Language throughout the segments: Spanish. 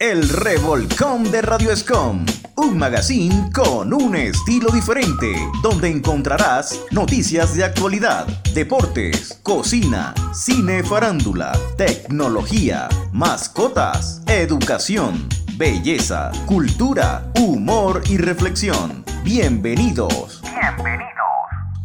El Revolcón de Radio Escom, un magazine con un estilo diferente, donde encontrarás noticias de actualidad, deportes, cocina, cine farándula, tecnología, mascotas, educación, belleza, cultura, humor y reflexión. Bienvenidos. Bienvenidos.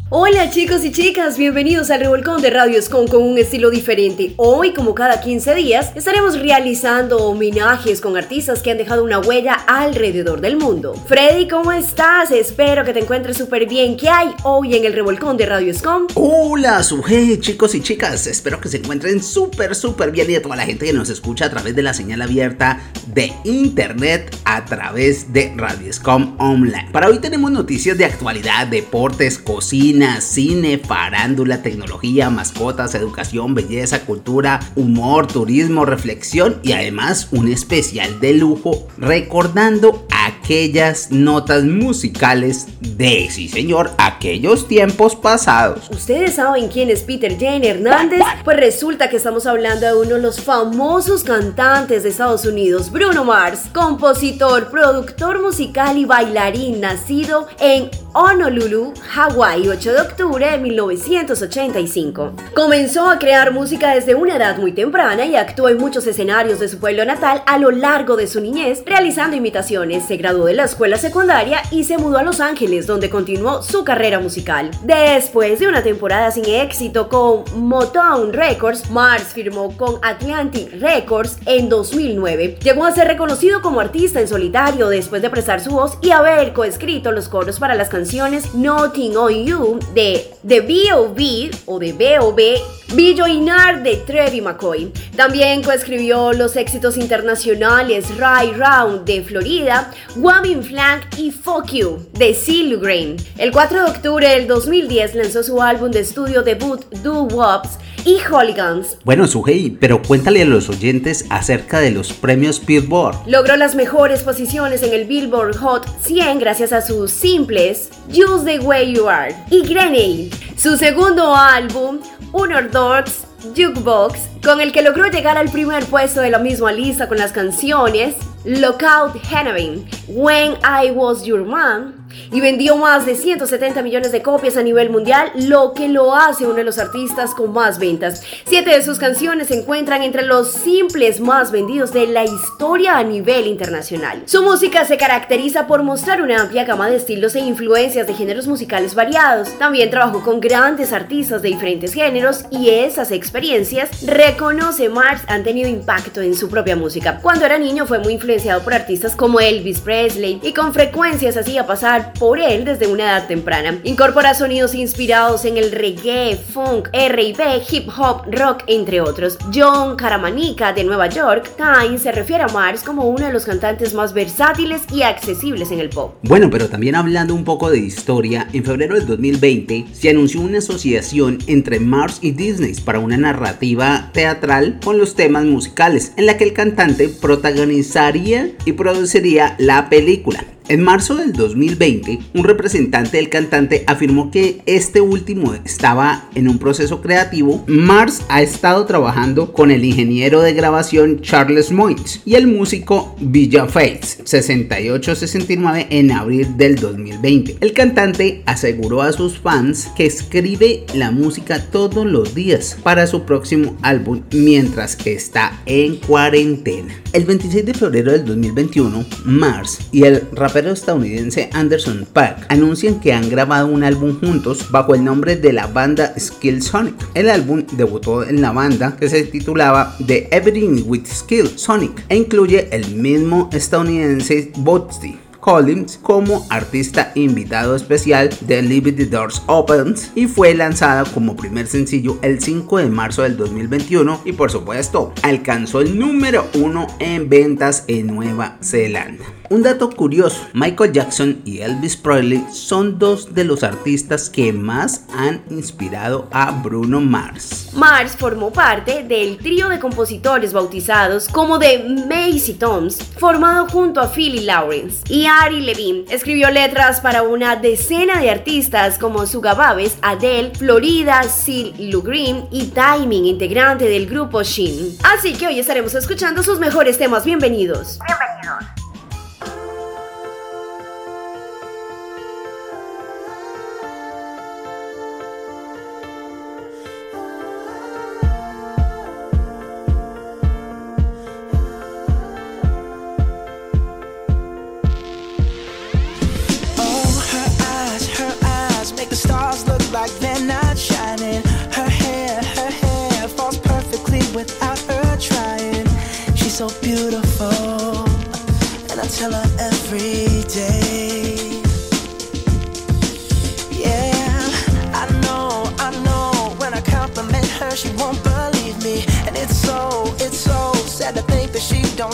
Hola chicos y chicas, bienvenidos al Revolcón de Radio Escon con un estilo diferente. Hoy, como cada 15 días, estaremos realizando homenajes con artistas que han dejado una huella alrededor del mundo. Freddy, ¿cómo estás? Espero que te encuentres súper bien. ¿Qué hay hoy en el Revolcón de Radio Escon? Hola, suje, chicos y chicas. Espero que se encuentren súper, súper bien y a toda la gente que nos escucha a través de la señal abierta de internet a través de Radio Escom Online. Para hoy tenemos noticias de actualidad, deportes, cocina cine, farándula, tecnología, mascotas, educación, belleza, cultura, humor, turismo, reflexión y además un especial de lujo recordando aquellas notas musicales de, sí señor, aquellos tiempos pasados. ¿Ustedes saben quién es Peter Jane Hernández? Pues resulta que estamos hablando de uno de los famosos cantantes de Estados Unidos, Bruno Mars, compositor, productor musical y bailarín nacido en Honolulu, Hawái, 8 de octubre de 1985. Comenzó a crear música desde una edad muy temprana y actuó en muchos escenarios de su pueblo natal a lo largo de su niñez, realizando imitaciones. Se graduó de la escuela secundaria y se mudó a Los Ángeles, donde continuó su carrera musical. Después de una temporada sin éxito con Motown Records, Mars firmó con Atlantic Records en 2009. Llegó a ser reconocido como artista en solitario después de prestar su voz y haber coescrito los coros para las canciones Nothing on You de The B.O.B. o de B.O.B. Billoinar de Trevi McCoy. También coescribió los éxitos internacionales Ride Round de Florida, Woman Flank y Fuck You de Seal Green. El 4 de octubre del 2010 lanzó su álbum de estudio debut Do Wops y Hooligans. Bueno, Sugei, pero cuéntale a los oyentes acerca de los premios Billboard. Logró las mejores posiciones en el Billboard Hot 100 gracias a sus simples Use the Way You Are y Grenade. Su segundo álbum, Unorthodox Jukebox, con el que logró llegar al primer puesto de la misma lista con las canciones Lockout Hannibal, When I Was Your Man, y vendió más de 170 millones de copias a nivel mundial, lo que lo hace uno de los artistas con más ventas. Siete de sus canciones se encuentran entre los simples más vendidos de la historia a nivel internacional. Su música se caracteriza por mostrar una amplia gama de estilos e influencias de géneros musicales variados. También trabajó con grandes artistas de diferentes géneros y esas experiencias, reconoce Mars, han tenido impacto en su propia música. Cuando era niño fue muy influenciado por artistas como Elvis Presley y con frecuencia hacía pasar por él desde una edad temprana. Incorpora sonidos inspirados en el reggae, funk, R&B, hip hop, rock, entre otros. John Caramanica de Nueva York Times se refiere a Mars como uno de los cantantes más versátiles y accesibles en el pop. Bueno, pero también hablando un poco de historia, en febrero del 2020 se anunció una asociación entre Mars y Disney para una narrativa teatral con los temas musicales, en la que el cantante protagonizaría y produciría la película. En marzo del 2020, un representante del cantante afirmó que este último estaba en un proceso creativo. Mars ha estado trabajando con el ingeniero de grabación Charles Moyes y el músico Villa Fates 6869 en abril del 2020. El cantante aseguró a sus fans que escribe la música todos los días para su próximo álbum mientras está en cuarentena. El 26 de febrero del 2021, Mars y el rapero estadounidense Anderson Paak anuncian que han grabado un álbum juntos bajo el nombre de la banda Skill Sonic. El álbum debutó en la banda que se titulaba The Everything with Skill Sonic e incluye el mismo estadounidense Botsy. Collins como artista invitado especial de Leave the Doors Open y fue lanzada como primer sencillo el 5 de marzo del 2021 y por supuesto alcanzó el número uno en ventas en Nueva Zelanda. Un dato curioso, Michael Jackson y Elvis Presley son dos de los artistas que más han inspirado a Bruno Mars. Mars formó parte del trío de compositores bautizados como The Macy Toms, formado junto a Philly Lawrence y Ari Levine. Escribió letras para una decena de artistas como Suga Babes, Adele, Florida, Sil Green y Timing, integrante del grupo Shin. Así que hoy estaremos escuchando sus mejores temas. Bienvenidos. Bienvenidos.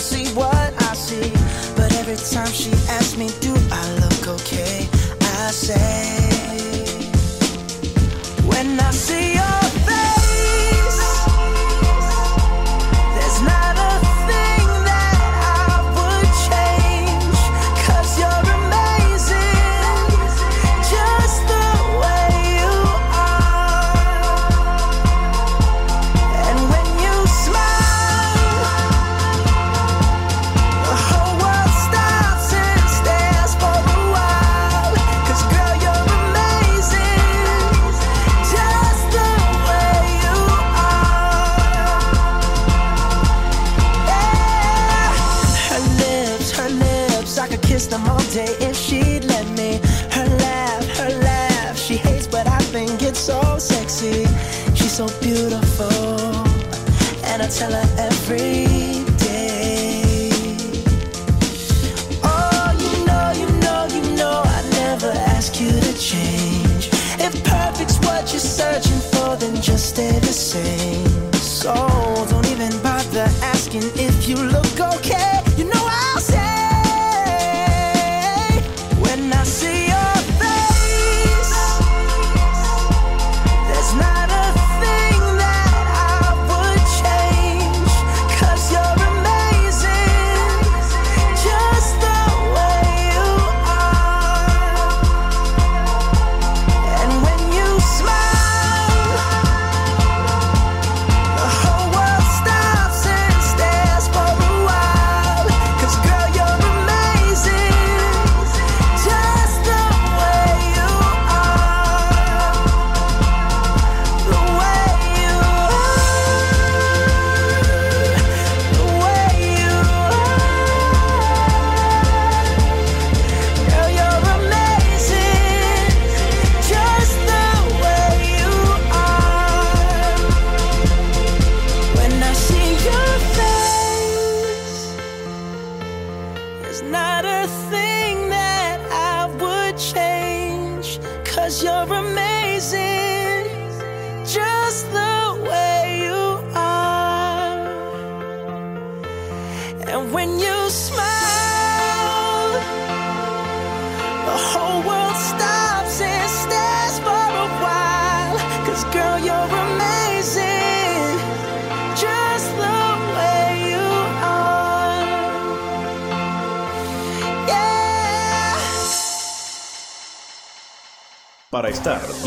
Para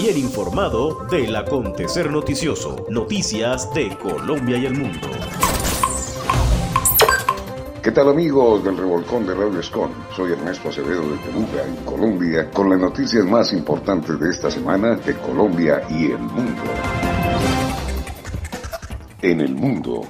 bien informado del acontecer noticioso. Noticias de Colombia y el mundo. ¿Qué tal amigos del Revolcón de Radio Escon? Soy Ernesto Acevedo de Perugia, en Colombia, con las noticias más importantes de esta semana de Colombia y el mundo. En el mundo,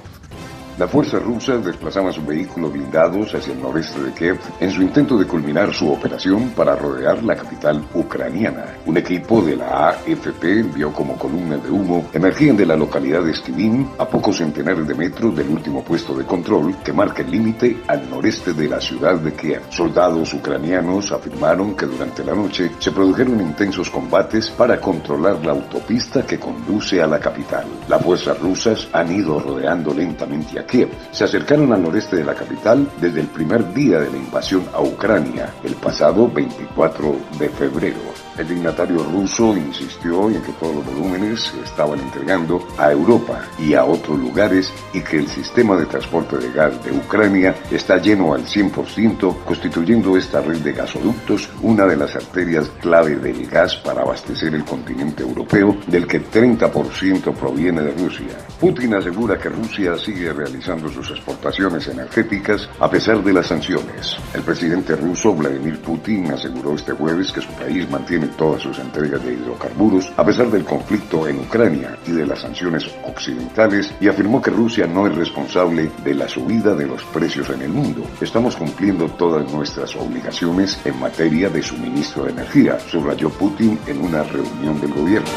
la fuerza rusa desplazaba sus vehículos blindados hacia el noreste de Kiev en su intento de culminar su operación para rodear la capital ucraniana. Un equipo de la AFP vio como columnas de humo emergían de la localidad de Stivin a pocos centenares de metros del último puesto de control que marca el límite al noreste de la ciudad de Kiev. Soldados ucranianos afirmaron que durante la noche se produjeron intensos combates para controlar la autopista que conduce a la capital. Las fuerzas rusas han ido rodeando lentamente a Kiev se acercaron al noreste de la capital desde el primer día de la invasión a Ucrania, el pasado 24 de febrero. El dignatario ruso insistió en que todos los volúmenes se estaban entregando a Europa y a otros lugares y que el sistema de transporte de gas de Ucrania está lleno al 100%, constituyendo esta red de gasoductos una de las arterias clave del gas para abastecer el continente europeo, del que 30% proviene de Rusia. Putin asegura que Rusia sigue realizando sus exportaciones energéticas a pesar de las sanciones. El presidente ruso Vladimir Putin aseguró este jueves que su país mantiene todas sus entregas de hidrocarburos a pesar del conflicto en Ucrania y de las sanciones occidentales y afirmó que Rusia no es responsable de la subida de los precios en el mundo. Estamos cumpliendo todas nuestras obligaciones en materia de suministro de energía, subrayó Putin en una reunión del gobierno.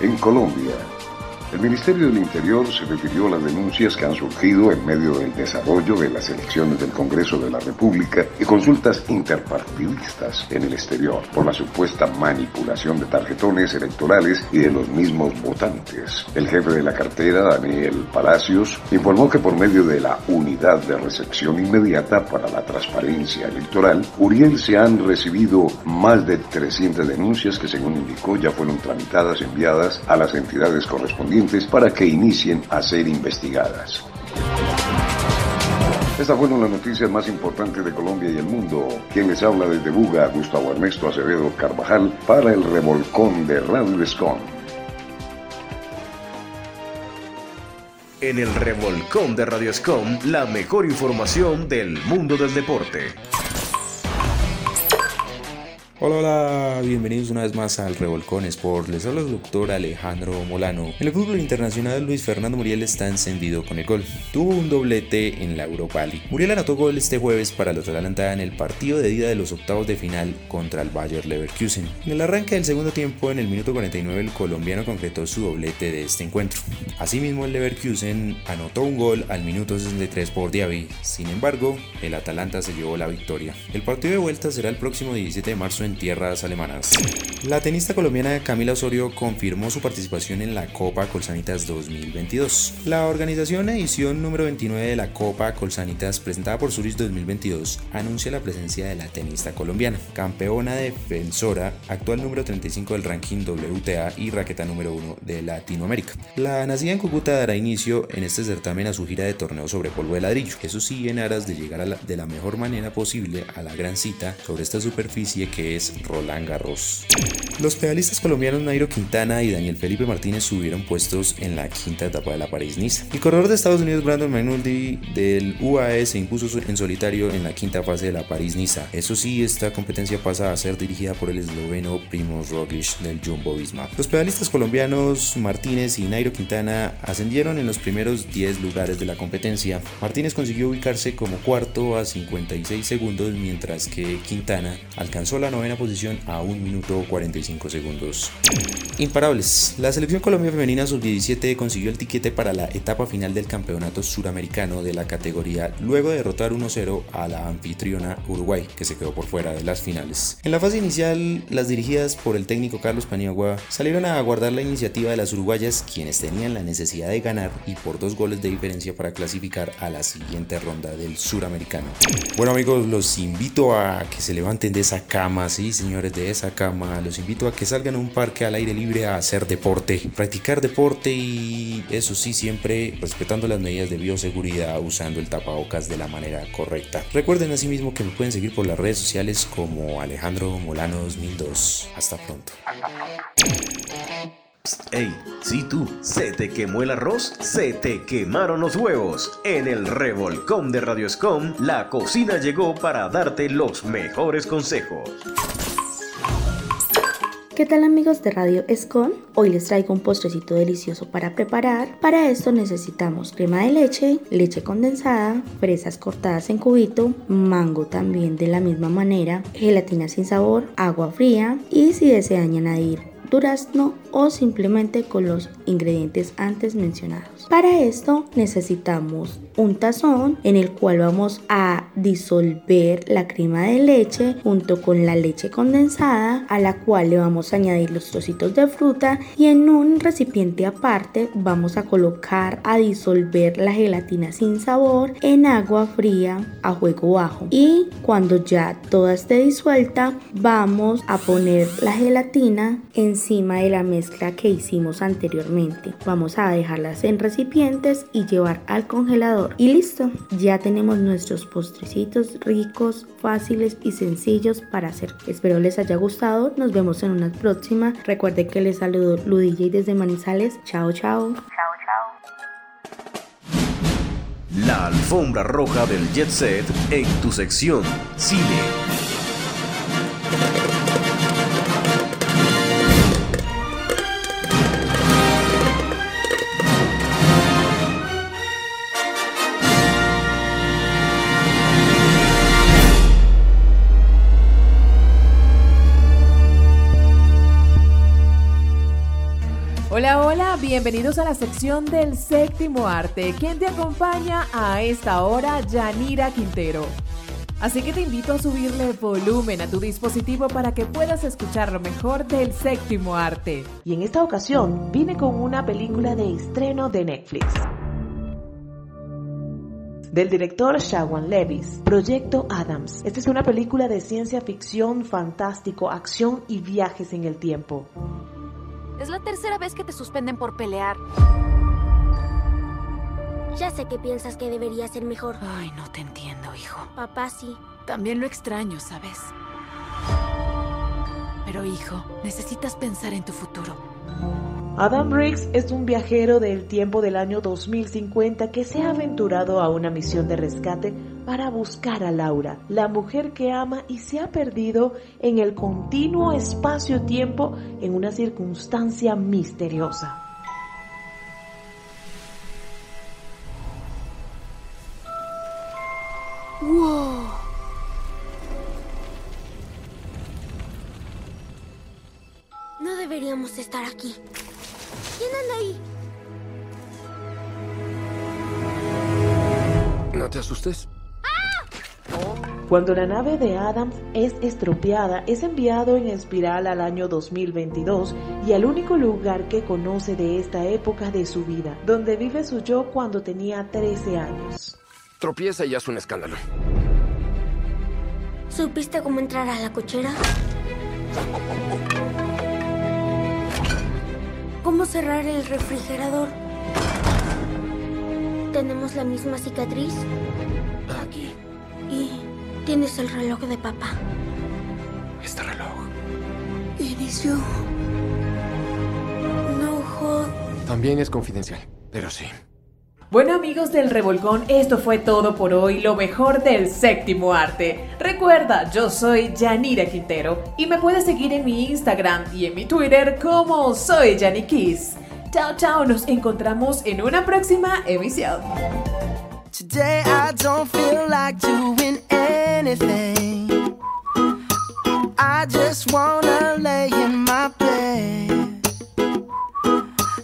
En Colombia, el Ministerio del Interior se refirió a las denuncias que han surgido en medio del desarrollo de las elecciones del Congreso de la República y consultas interpartidistas en el exterior por la supuesta manipulación de tarjetones electorales y de los mismos votantes. El jefe de la cartera, Daniel Palacios, informó que por medio de la Unidad de Recepción Inmediata para la Transparencia Electoral, Uriel se han recibido más de 300 denuncias que según indicó ya fueron tramitadas enviadas a las entidades correspondientes para que inicien a ser investigadas. Estas fueron las noticias más importantes de Colombia y el mundo. Quien les habla desde Buga, Gustavo Ernesto Acevedo Carvajal, para el revolcón de Radio Escon. En el revolcón de Radio Escom, la mejor información del mundo del deporte. Hola, hola, bienvenidos una vez más al Revolcón Sport. Les habla el doctor Alejandro Molano. En el fútbol internacional, Luis Fernando Muriel está encendido con el gol. Tuvo un doblete en la Europa League. Muriel anotó gol este jueves para los Atalanta en el partido de ida de los octavos de final contra el Bayer Leverkusen. En el arranque del segundo tiempo, en el minuto 49, el colombiano concretó su doblete de este encuentro. Asimismo, el Leverkusen anotó un gol al minuto 63 por Diaby. Sin embargo, el Atalanta se llevó la victoria. El partido de vuelta será el próximo 17 de marzo en tierras alemanas. La tenista colombiana Camila Osorio confirmó su participación en la Copa Colsanitas 2022. La organización edición número 29 de la Copa Colsanitas presentada por Suris 2022 anuncia la presencia de la tenista colombiana, campeona defensora, actual número 35 del ranking WTA y raqueta número 1 de Latinoamérica. La nacida en Cúcuta dará inicio en este certamen a su gira de torneo sobre polvo de ladrillo, eso sí en aras de llegar de la mejor manera posible a la gran cita sobre esta superficie que es Roland Garros. Los pedalistas colombianos Nairo Quintana y Daniel Felipe Martínez subieron puestos en la quinta etapa de la París-Niza. El corredor de Estados Unidos Brandon McNulty del UAE se impuso en solitario en la quinta fase de la París-Niza. Eso sí, esta competencia pasa a ser dirigida por el esloveno Primoz Roglic del Jumbo Visma. Los pedalistas colombianos Martínez y Nairo Quintana ascendieron en los primeros 10 lugares de la competencia. Martínez consiguió ubicarse como cuarto a 56 segundos, mientras que Quintana alcanzó la novena posición a 1 minuto 45 segundos. Imparables. La selección Colombia Femenina Sub-17 consiguió el tiquete para la etapa final del Campeonato Suramericano de la categoría luego de derrotar 1-0 a la anfitriona Uruguay, que se quedó por fuera de las finales. En la fase inicial, las dirigidas por el técnico Carlos Paniagua salieron a guardar la iniciativa de las uruguayas, quienes tenían la necesidad de ganar y por dos goles de diferencia para clasificar a la siguiente ronda del Suramericano. Bueno amigos, los invito a que se levanten de esa cama, sí señores, de esa cama, los invito a que salgan a un parque al aire libre a hacer deporte, practicar deporte y eso sí, siempre respetando las medidas de bioseguridad, usando el tapabocas de la manera correcta. Recuerden asimismo que me pueden seguir por las redes sociales como Alejandro Molano 2002. Hasta pronto. Ey, si tú, ¿se te quemó el arroz? ¿Se te quemaron los huevos? En el revolcón de Radio Escom, la cocina llegó para darte los mejores consejos. ¿Qué tal amigos de Radio Escon? Hoy les traigo un postrecito delicioso para preparar. Para esto necesitamos crema de leche, leche condensada, fresas cortadas en cubito, mango también de la misma manera, gelatina sin sabor, agua fría y si desean añadir durazno o simplemente con los ingredientes antes mencionados. Para esto necesitamos un tazón en el cual vamos a disolver la crema de leche junto con la leche condensada a la cual le vamos a añadir los trocitos de fruta y en un recipiente aparte vamos a colocar a disolver la gelatina sin sabor en agua fría a juego bajo y cuando ya toda esté disuelta vamos a poner la gelatina encima de la mezcla que hicimos anteriormente. Vamos a dejarlas en recipientes y llevar al congelador. Y listo ya tenemos nuestros postrecitos ricos fáciles y sencillos para hacer. Espero les haya gustado. Nos vemos en una próxima. Recuerde que les saludo Ludilla desde Manizales. Chao chao. La alfombra roja del jet set en tu sección cine. Bienvenidos a la sección del séptimo arte. ¿Quién te acompaña a esta hora? Yanira Quintero. Así que te invito a subirle volumen a tu dispositivo para que puedas escuchar lo mejor del séptimo arte. Y en esta ocasión vine con una película de estreno de Netflix. Del director Shawan Levis, Proyecto Adams. Esta es una película de ciencia ficción, fantástico, acción y viajes en el tiempo. Es la tercera vez que te suspenden por pelear. Ya sé que piensas que debería ser mejor. Ay, no te entiendo, hijo. Papá sí. También lo extraño, ¿sabes? Pero, hijo, necesitas pensar en tu futuro. Adam Riggs es un viajero del tiempo del año 2050 que se ha aventurado a una misión de rescate para buscar a Laura, la mujer que ama y se ha perdido en el continuo espacio-tiempo en una circunstancia misteriosa. ¡Wow! No deberíamos estar aquí. ¿Quién anda ahí? No te asustes. Cuando la nave de Adams es estropeada, es enviado en espiral al año 2022 y al único lugar que conoce de esta época de su vida, donde vive su yo cuando tenía 13 años. Tropieza y haz un escándalo. ¿Supiste cómo entrar a la cochera? ¿Cómo cerrar el refrigerador? ¿Tenemos la misma cicatriz? Aquí. Y tienes el reloj de papá. Este reloj. Inicio. No jod. También es confidencial, pero sí. Bueno amigos del Revolcón, esto fue todo por hoy, lo mejor del séptimo arte. Recuerda, yo soy Yanira Quintero y me puedes seguir en mi Instagram y en mi Twitter como soy Kiss. Chao, chao, nos encontramos en una próxima emisión. I lay in my.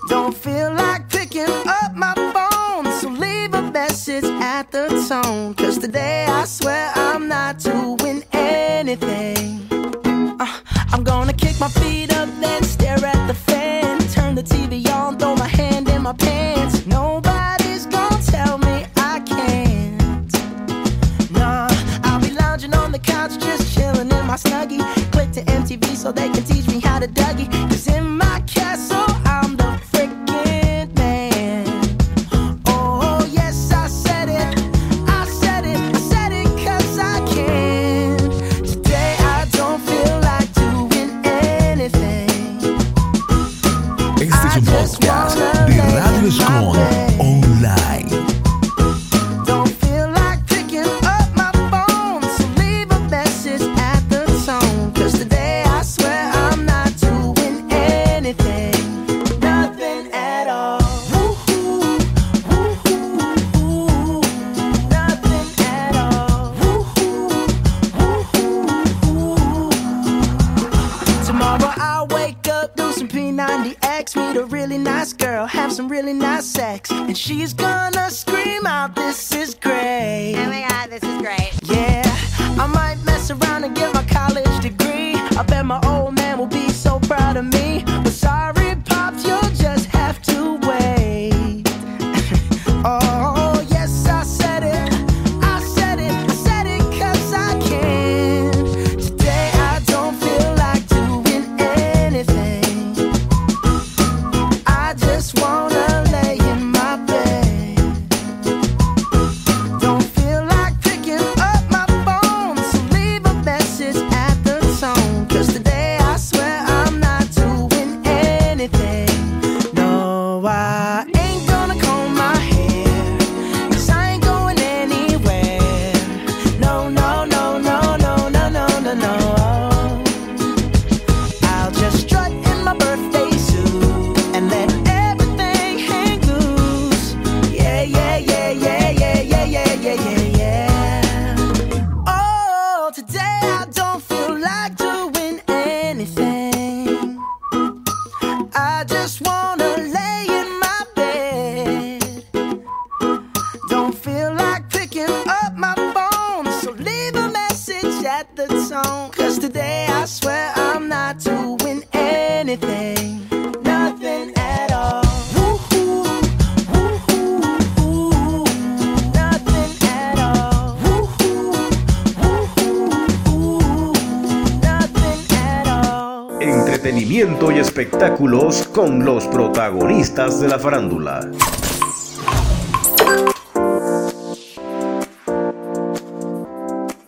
Don't feel like picking up my phone, message at the tone. Cause today I swear I'm not doing anything. Uh, I'm gonna kick my feet up, then stare at the fan. Turn the TV on, throw my hand in my pants. Nobody's gonna tell me I can't. Nah, I'll be lounging on the couch, just chilling in my snuggie. Click to MTV so they can teach me Y espectáculos con los protagonistas de la farándula.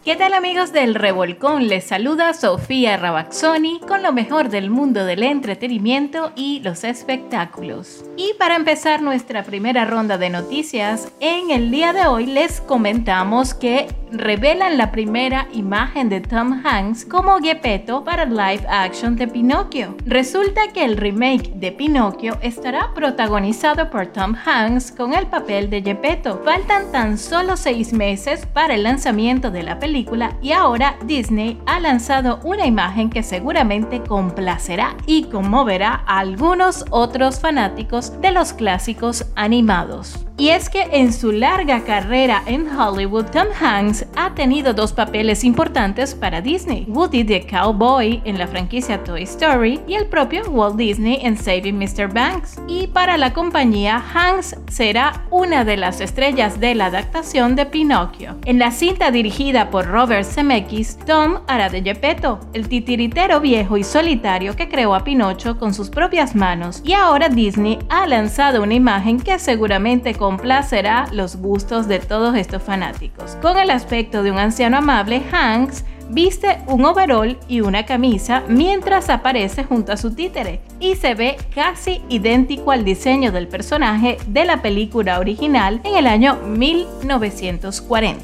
¿Qué tal amigos del Revolcón? Les saluda Sofía Rabaxoni con lo mejor del mundo del entretenimiento y los espectáculos. Y para empezar nuestra primera ronda de noticias, en el día de hoy les comentamos que revelan la primera imagen de Tom Hanks como Gepetto para live action de Pinocchio. Resulta que el remake de Pinocchio estará protagonizado por Tom Hanks con el papel de Gepetto. Faltan tan solo seis meses para el lanzamiento de la película y ahora Disney ha lanzado una imagen que seguramente complacerá y conmoverá a algunos otros fanáticos de los clásicos animados. Y es que en su larga carrera en Hollywood, Tom Hanks ha tenido dos papeles importantes para Disney. Woody the Cowboy en la franquicia Toy Story y el propio Walt Disney en Saving Mr. Banks. Y para la compañía, Hanks será una de las estrellas de la adaptación de Pinocchio. En la cinta dirigida por Robert Zemeckis, Tom hará de Gepetto, el titiritero viejo y solitario que creó a Pinocho con sus propias manos. Y ahora Disney ha lanzado una imagen que seguramente complacerá los gustos de todos estos fanáticos. Con el aspecto de un anciano amable, Hanks viste un overall y una camisa mientras aparece junto a su títere y se ve casi idéntico al diseño del personaje de la película original en el año 1940.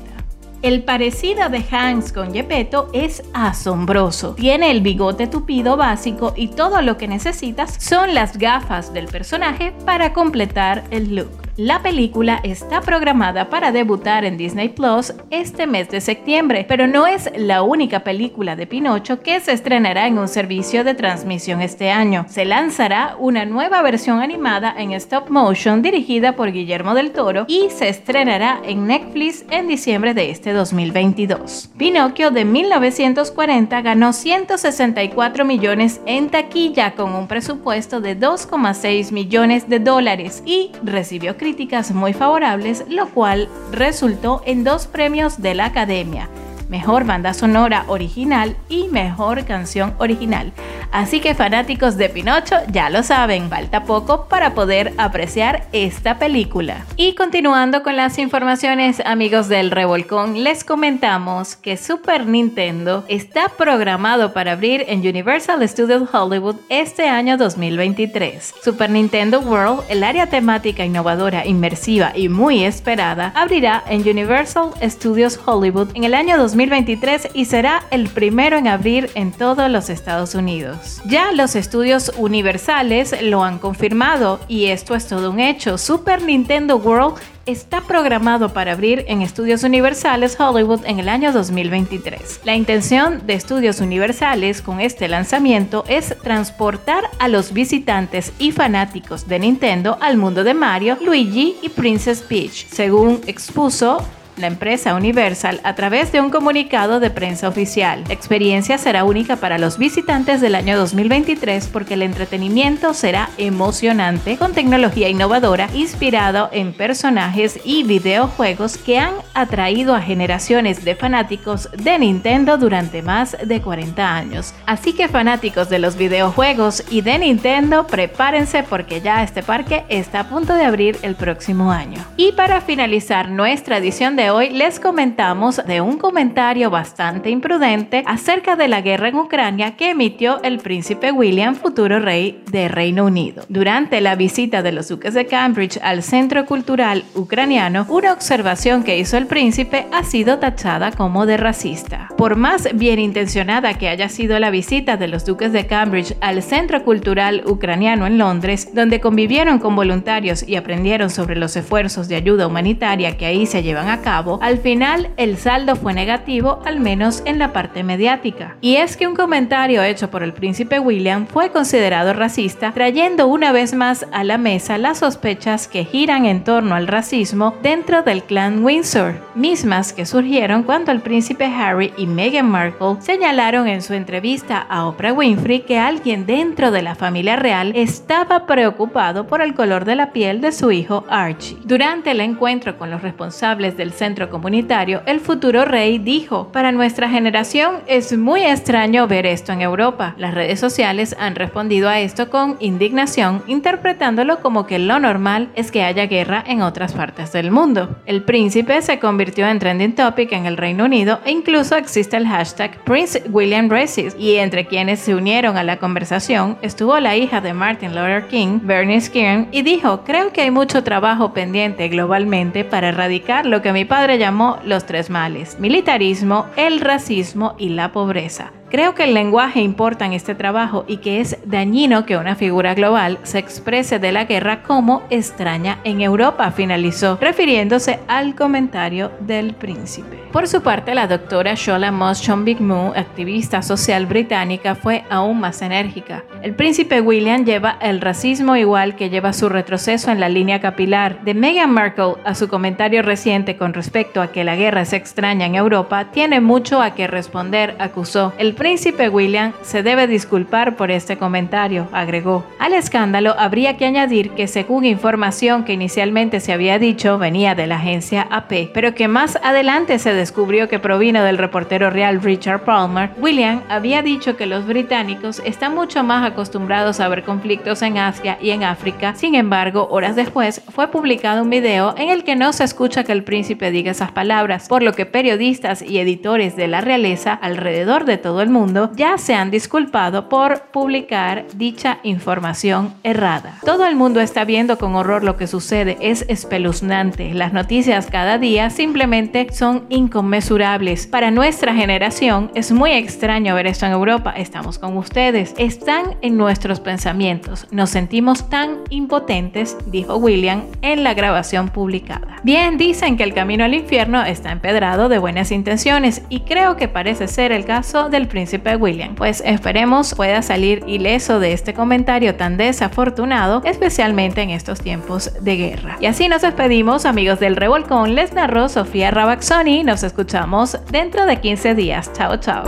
El parecido de Hanks con Gepetto es asombroso. Tiene el bigote tupido básico y todo lo que necesitas son las gafas del personaje para completar el look. La película está programada para debutar en Disney Plus este mes de septiembre, pero no es la única película de Pinocho que se estrenará en un servicio de transmisión este año. Se lanzará una nueva versión animada en stop motion dirigida por Guillermo del Toro y se estrenará en Netflix en diciembre de este 2022. Pinocchio de 1940 ganó 164 millones en taquilla con un presupuesto de 2,6 millones de dólares y recibió críticas muy favorables, lo cual resultó en dos premios de la Academia. Mejor banda sonora original y mejor canción original. Así que fanáticos de Pinocho ya lo saben, falta poco para poder apreciar esta película. Y continuando con las informaciones amigos del Revolcón, les comentamos que Super Nintendo está programado para abrir en Universal Studios Hollywood este año 2023. Super Nintendo World, el área temática innovadora, inmersiva y muy esperada, abrirá en Universal Studios Hollywood en el año 2023 2023 y será el primero en abrir en todos los Estados Unidos. Ya los estudios universales lo han confirmado y esto es todo un hecho. Super Nintendo World está programado para abrir en Estudios Universales Hollywood en el año 2023. La intención de Estudios Universales con este lanzamiento es transportar a los visitantes y fanáticos de Nintendo al mundo de Mario, Luigi y Princess Peach, según expuso la empresa Universal a través de un comunicado de prensa oficial. La experiencia será única para los visitantes del año 2023 porque el entretenimiento será emocionante con tecnología innovadora inspirado en personajes y videojuegos que han atraído a generaciones de fanáticos de Nintendo durante más de 40 años. Así que fanáticos de los videojuegos y de Nintendo, prepárense porque ya este parque está a punto de abrir el próximo año. Y para finalizar nuestra edición de hoy les comentamos de un comentario bastante imprudente acerca de la guerra en Ucrania que emitió el príncipe William, futuro rey de Reino Unido. Durante la visita de los duques de Cambridge al Centro Cultural Ucraniano, una observación que hizo el príncipe ha sido tachada como de racista. Por más bien intencionada que haya sido la visita de los duques de Cambridge al Centro Cultural Ucraniano en Londres, donde convivieron con voluntarios y aprendieron sobre los esfuerzos de ayuda humanitaria que ahí se llevan a cabo, al final el saldo fue negativo, al menos en la parte mediática. Y es que un comentario hecho por el príncipe William fue considerado racista, trayendo una vez más a la mesa las sospechas que giran en torno al racismo dentro del clan Windsor, mismas que surgieron cuando el príncipe Harry y Meghan Markle señalaron en su entrevista a Oprah Winfrey que alguien dentro de la familia real estaba preocupado por el color de la piel de su hijo Archie. Durante el encuentro con los responsables del centro comunitario, el futuro rey dijo, para nuestra generación es muy extraño ver esto en Europa. Las redes sociales han respondido a esto con indignación, interpretándolo como que lo normal es que haya guerra en otras partes del mundo. El príncipe se convirtió en trending topic en el Reino Unido e incluso existe el hashtag Prince William Races y entre quienes se unieron a la conversación estuvo la hija de Martin Luther King, Bernice Kern, y dijo, creo que hay mucho trabajo pendiente globalmente para erradicar lo que mi padre llamó los tres males, militarismo, el racismo y la pobreza. Creo que el lenguaje importa en este trabajo y que es dañino que una figura global se exprese de la guerra como extraña en Europa, finalizó, refiriéndose al comentario del príncipe. Por su parte, la doctora Shola Moshon Big Moo, activista social británica, fue aún más enérgica. El príncipe William lleva el racismo igual que lleva su retroceso en la línea capilar. De Meghan Markle a su comentario reciente con respecto a que la guerra es extraña en Europa, tiene mucho a que responder, acusó. Príncipe William se debe disculpar por este comentario, agregó. Al escándalo habría que añadir que según información que inicialmente se había dicho venía de la agencia AP, pero que más adelante se descubrió que provino del reportero real Richard Palmer, William había dicho que los británicos están mucho más acostumbrados a ver conflictos en Asia y en África. Sin embargo, horas después fue publicado un video en el que no se escucha que el príncipe diga esas palabras, por lo que periodistas y editores de la realeza alrededor de todo el ya se han disculpado por publicar dicha información errada. Todo el mundo está viendo con horror lo que sucede, es espeluznante. Las noticias cada día simplemente son inconmensurables. Para nuestra generación es muy extraño ver esto en Europa. Estamos con ustedes, están en nuestros pensamientos. Nos sentimos tan impotentes, dijo William en la grabación publicada. Bien, dicen que el camino al infierno está empedrado de buenas intenciones y creo que parece ser el caso del príncipe William. Pues esperemos pueda salir ileso de este comentario tan desafortunado, especialmente en estos tiempos de guerra. Y así nos despedimos, amigos del Revolcón. Les narró Sofía Rabaxoni. Nos escuchamos dentro de 15 días. Chao, chao.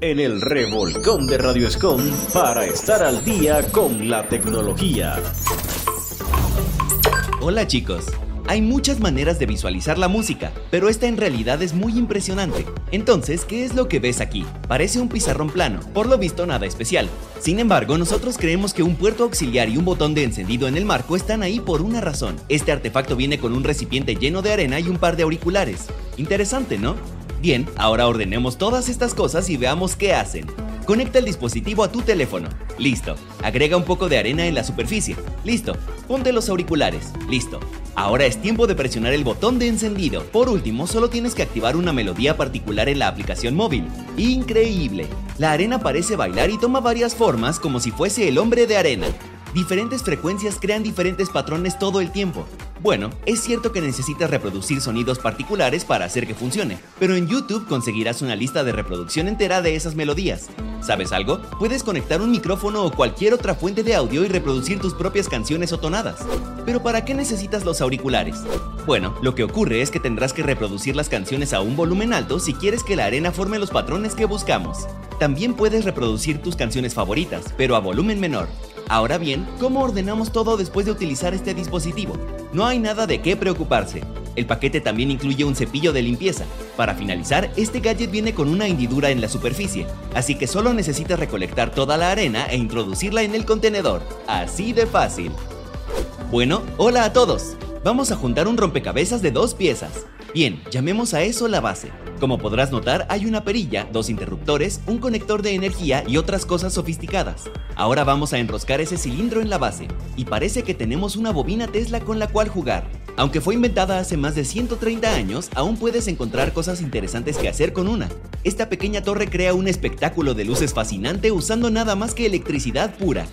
En el Revolcón de Radio Escom para estar al día con la tecnología. Hola chicos. Hay muchas maneras de visualizar la música, pero esta en realidad es muy impresionante. Entonces, ¿qué es lo que ves aquí? Parece un pizarrón plano, por lo visto nada especial. Sin embargo, nosotros creemos que un puerto auxiliar y un botón de encendido en el marco están ahí por una razón. Este artefacto viene con un recipiente lleno de arena y un par de auriculares. Interesante, ¿no? Bien, ahora ordenemos todas estas cosas y veamos qué hacen. Conecta el dispositivo a tu teléfono. Listo. Agrega un poco de arena en la superficie. Listo. Ponte los auriculares. Listo. Ahora es tiempo de presionar el botón de encendido. Por último, solo tienes que activar una melodía particular en la aplicación móvil. Increíble. La arena parece bailar y toma varias formas como si fuese el hombre de arena. Diferentes frecuencias crean diferentes patrones todo el tiempo. Bueno, es cierto que necesitas reproducir sonidos particulares para hacer que funcione, pero en YouTube conseguirás una lista de reproducción entera de esas melodías. ¿Sabes algo? Puedes conectar un micrófono o cualquier otra fuente de audio y reproducir tus propias canciones o tonadas. Pero ¿para qué necesitas los auriculares? Bueno, lo que ocurre es que tendrás que reproducir las canciones a un volumen alto si quieres que la arena forme los patrones que buscamos. También puedes reproducir tus canciones favoritas, pero a volumen menor. Ahora bien, ¿cómo ordenamos todo después de utilizar este dispositivo? No hay nada de qué preocuparse. El paquete también incluye un cepillo de limpieza. Para finalizar, este gadget viene con una hendidura en la superficie, así que solo necesitas recolectar toda la arena e introducirla en el contenedor. Así de fácil. Bueno, hola a todos. Vamos a juntar un rompecabezas de dos piezas. Bien, llamemos a eso la base. Como podrás notar, hay una perilla, dos interruptores, un conector de energía y otras cosas sofisticadas. Ahora vamos a enroscar ese cilindro en la base, y parece que tenemos una bobina Tesla con la cual jugar. Aunque fue inventada hace más de 130 años, aún puedes encontrar cosas interesantes que hacer con una. Esta pequeña torre crea un espectáculo de luces fascinante usando nada más que electricidad pura.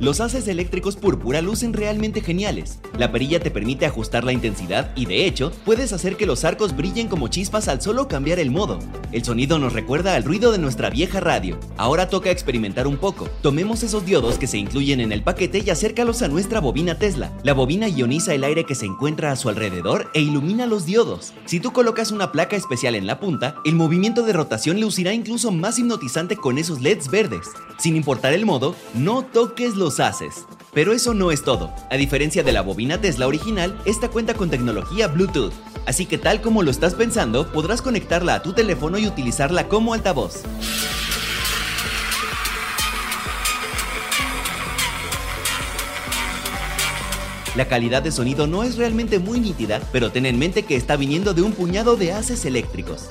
Los haces eléctricos púrpura lucen realmente geniales. La perilla te permite ajustar la intensidad y de hecho puedes hacer que los arcos brillen como chispas al solo cambiar el modo. El sonido nos recuerda al ruido de nuestra vieja radio. Ahora toca experimentar un poco. Tomemos esos diodos que se incluyen en el paquete y acércalos a nuestra bobina Tesla. La bobina ioniza el aire que se encuentra a su alrededor e ilumina los diodos. Si tú colocas una placa especial en la punta, el movimiento de rotación lucirá incluso más hipnotizante con esos LEDs verdes. Sin importar el modo, no toques los haces. Pero eso no es todo. A diferencia de la bobina Tesla original, esta cuenta con tecnología Bluetooth. Así que tal como lo estás pensando, podrás conectarla a tu teléfono y utilizarla como altavoz. La calidad de sonido no es realmente muy nítida, pero ten en mente que está viniendo de un puñado de haces eléctricos.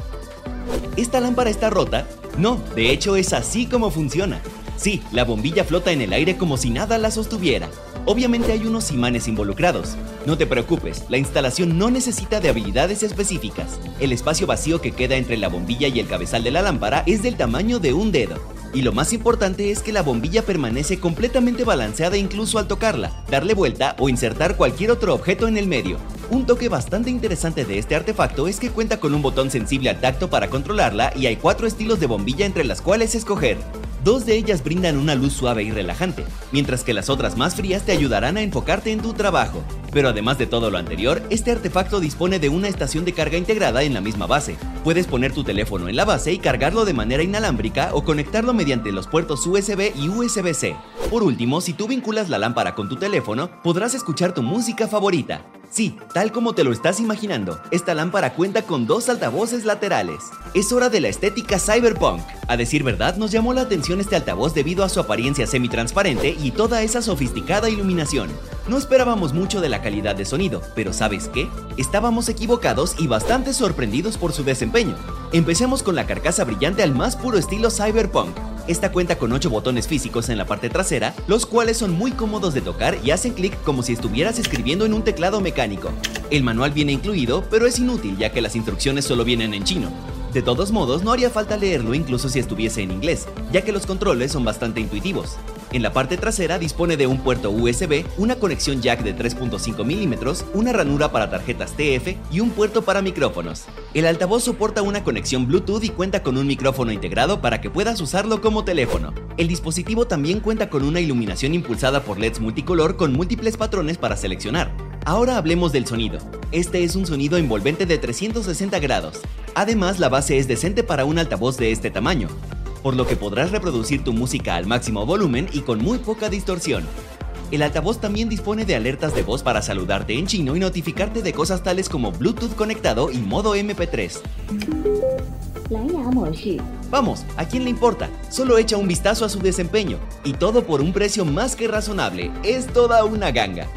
¿Esta lámpara está rota? No, de hecho es así como funciona. Sí, la bombilla flota en el aire como si nada la sostuviera. Obviamente hay unos imanes involucrados. No te preocupes, la instalación no necesita de habilidades específicas. El espacio vacío que queda entre la bombilla y el cabezal de la lámpara es del tamaño de un dedo. Y lo más importante es que la bombilla permanece completamente balanceada incluso al tocarla, darle vuelta o insertar cualquier otro objeto en el medio. Un toque bastante interesante de este artefacto es que cuenta con un botón sensible al tacto para controlarla y hay cuatro estilos de bombilla entre las cuales escoger. Dos de ellas brindan una luz suave y relajante, mientras que las otras más frías te ayudarán a enfocarte en tu trabajo. Pero además de todo lo anterior, este artefacto dispone de una estación de carga integrada en la misma base. Puedes poner tu teléfono en la base y cargarlo de manera inalámbrica o conectarlo mediante los puertos USB y USB-C. Por último, si tú vinculas la lámpara con tu teléfono, podrás escuchar tu música favorita. Sí, tal como te lo estás imaginando, esta lámpara cuenta con dos altavoces laterales. Es hora de la estética cyberpunk. A decir verdad, nos llamó la atención este altavoz debido a su apariencia semi-transparente y toda esa sofisticada iluminación. No esperábamos mucho de la calidad de sonido, pero ¿sabes qué? Estábamos equivocados y bastante sorprendidos por su desempeño. Empecemos con la carcasa brillante al más puro estilo cyberpunk. Esta cuenta con 8 botones físicos en la parte trasera, los cuales son muy cómodos de tocar y hacen clic como si estuvieras escribiendo en un teclado mecánico. El manual viene incluido, pero es inútil ya que las instrucciones solo vienen en chino. De todos modos, no haría falta leerlo incluso si estuviese en inglés, ya que los controles son bastante intuitivos. En la parte trasera dispone de un puerto USB, una conexión jack de 3.5 milímetros, una ranura para tarjetas TF y un puerto para micrófonos. El altavoz soporta una conexión Bluetooth y cuenta con un micrófono integrado para que puedas usarlo como teléfono. El dispositivo también cuenta con una iluminación impulsada por LEDs multicolor con múltiples patrones para seleccionar. Ahora hablemos del sonido. Este es un sonido envolvente de 360 grados. Además, la base es decente para un altavoz de este tamaño por lo que podrás reproducir tu música al máximo volumen y con muy poca distorsión. El altavoz también dispone de alertas de voz para saludarte en chino y notificarte de cosas tales como Bluetooth conectado y modo MP3. Vamos, ¿a quién le importa? Solo echa un vistazo a su desempeño y todo por un precio más que razonable. Es toda una ganga.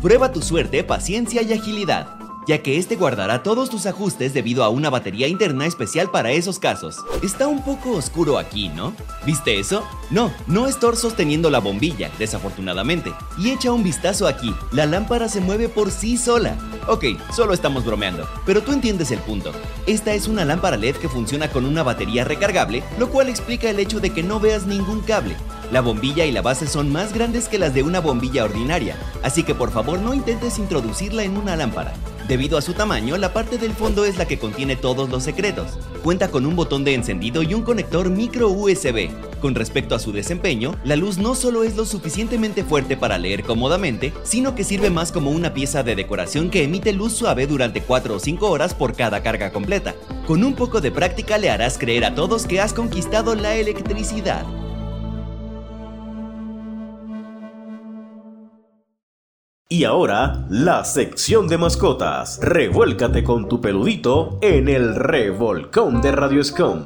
Prueba tu suerte, paciencia y agilidad ya que este guardará todos tus ajustes debido a una batería interna especial para esos casos. Está un poco oscuro aquí, ¿no? ¿Viste eso? No, no es sosteniendo la bombilla, desafortunadamente. Y echa un vistazo aquí, la lámpara se mueve por sí sola. Ok, solo estamos bromeando, pero tú entiendes el punto. Esta es una lámpara LED que funciona con una batería recargable, lo cual explica el hecho de que no veas ningún cable. La bombilla y la base son más grandes que las de una bombilla ordinaria, así que por favor no intentes introducirla en una lámpara. Debido a su tamaño, la parte del fondo es la que contiene todos los secretos. Cuenta con un botón de encendido y un conector micro USB. Con respecto a su desempeño, la luz no solo es lo suficientemente fuerte para leer cómodamente, sino que sirve más como una pieza de decoración que emite luz suave durante 4 o 5 horas por cada carga completa. Con un poco de práctica le harás creer a todos que has conquistado la electricidad. Y ahora, la sección de mascotas. Revuélcate con tu peludito en el revolcón de Radio Scom.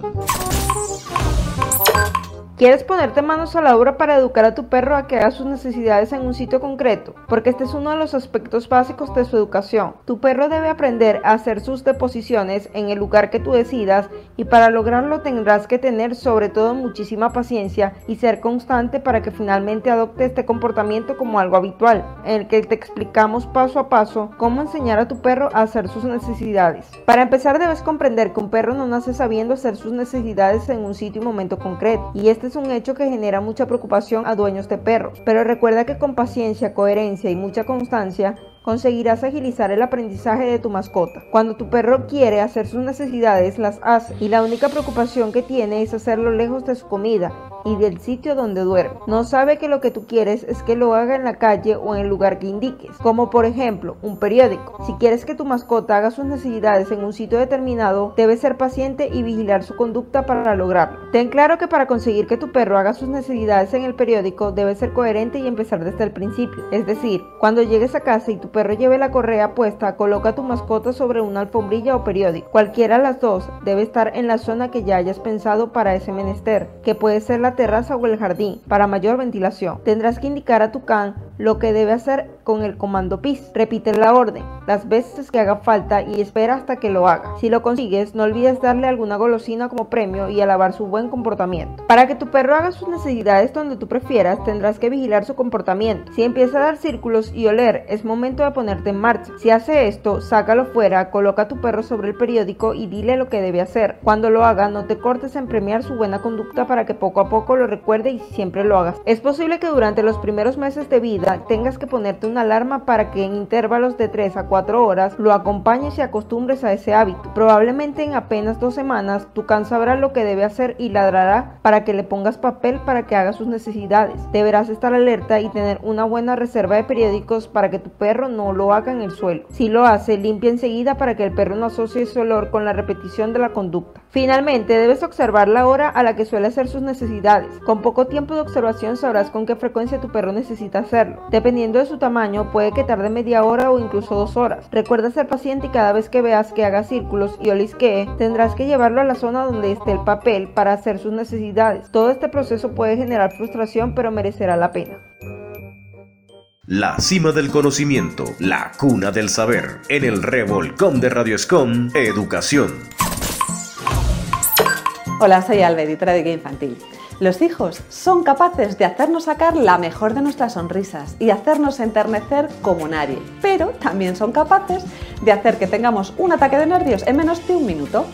¿Quieres ponerte manos a la obra para educar a tu perro a que haga sus necesidades en un sitio concreto? Porque este es uno de los aspectos básicos de su educación. Tu perro debe aprender a hacer sus deposiciones en el lugar que tú decidas y para lograrlo tendrás que tener sobre todo muchísima paciencia y ser constante para que finalmente adopte este comportamiento como algo habitual, en el que te explicamos paso a paso cómo enseñar a tu perro a hacer sus necesidades. Para empezar debes comprender que un perro no nace sabiendo hacer sus necesidades en un sitio y momento concreto y este es un hecho que genera mucha preocupación a dueños de perros, pero recuerda que con paciencia, coherencia y mucha constancia conseguirás agilizar el aprendizaje de tu mascota. Cuando tu perro quiere hacer sus necesidades, las hace y la única preocupación que tiene es hacerlo lejos de su comida y del sitio donde duerme. No sabe que lo que tú quieres es que lo haga en la calle o en el lugar que indiques, como por ejemplo un periódico. Si quieres que tu mascota haga sus necesidades en un sitio determinado, debes ser paciente y vigilar su conducta para lograrlo. Ten claro que para conseguir que tu perro haga sus necesidades en el periódico, debes ser coherente y empezar desde el principio. Es decir, cuando llegues a casa y tu perro lleve la correa puesta, coloca tu mascota sobre una alfombrilla o periódico. Cualquiera de las dos debe estar en la zona que ya hayas pensado para ese menester, que puede ser la terraza o el jardín, para mayor ventilación. Tendrás que indicar a tu can lo que debe hacer con el comando PIS. Repite la orden las veces que haga falta y espera hasta que lo haga. Si lo consigues, no olvides darle alguna golosina como premio y alabar su buen comportamiento. Para que tu perro haga sus necesidades donde tú prefieras, tendrás que vigilar su comportamiento. Si empieza a dar círculos y oler, es momento de ponerte en marcha. Si hace esto, sácalo fuera, coloca a tu perro sobre el periódico y dile lo que debe hacer. Cuando lo haga, no te cortes en premiar su buena conducta para que poco a poco lo recuerde y siempre lo hagas. Es posible que durante los primeros meses de vida tengas que ponerte una alarma para que en intervalos de 3 a 4 horas lo acompañes y acostumbres a ese hábito. Probablemente en apenas dos semanas tu can sabrá lo que debe hacer y ladrará para que le pongas papel para que haga sus necesidades. Deberás estar alerta y tener una buena reserva de periódicos para que tu perro no lo haga en el suelo. Si lo hace, limpia enseguida para que el perro no asocie ese olor con la repetición de la conducta. Finalmente, debes observar la hora a la que suele hacer sus necesidades. Con poco tiempo de observación sabrás con qué frecuencia tu perro necesita hacerlo. Dependiendo de su tamaño, puede que tarde media hora o incluso dos horas. Recuerda ser paciente y cada vez que veas que haga círculos y olisquee, tendrás que llevarlo a la zona donde esté el papel para hacer sus necesidades. Todo este proceso puede generar frustración, pero merecerá la pena. La cima del conocimiento, la cuna del saber. En el revolcón de Radio Escom, Educación. Hola, soy Alba, editora de Guía Infantil. Los hijos son capaces de hacernos sacar la mejor de nuestras sonrisas y hacernos enternecer como nadie, pero también son capaces de hacer que tengamos un ataque de nervios en menos de un minuto.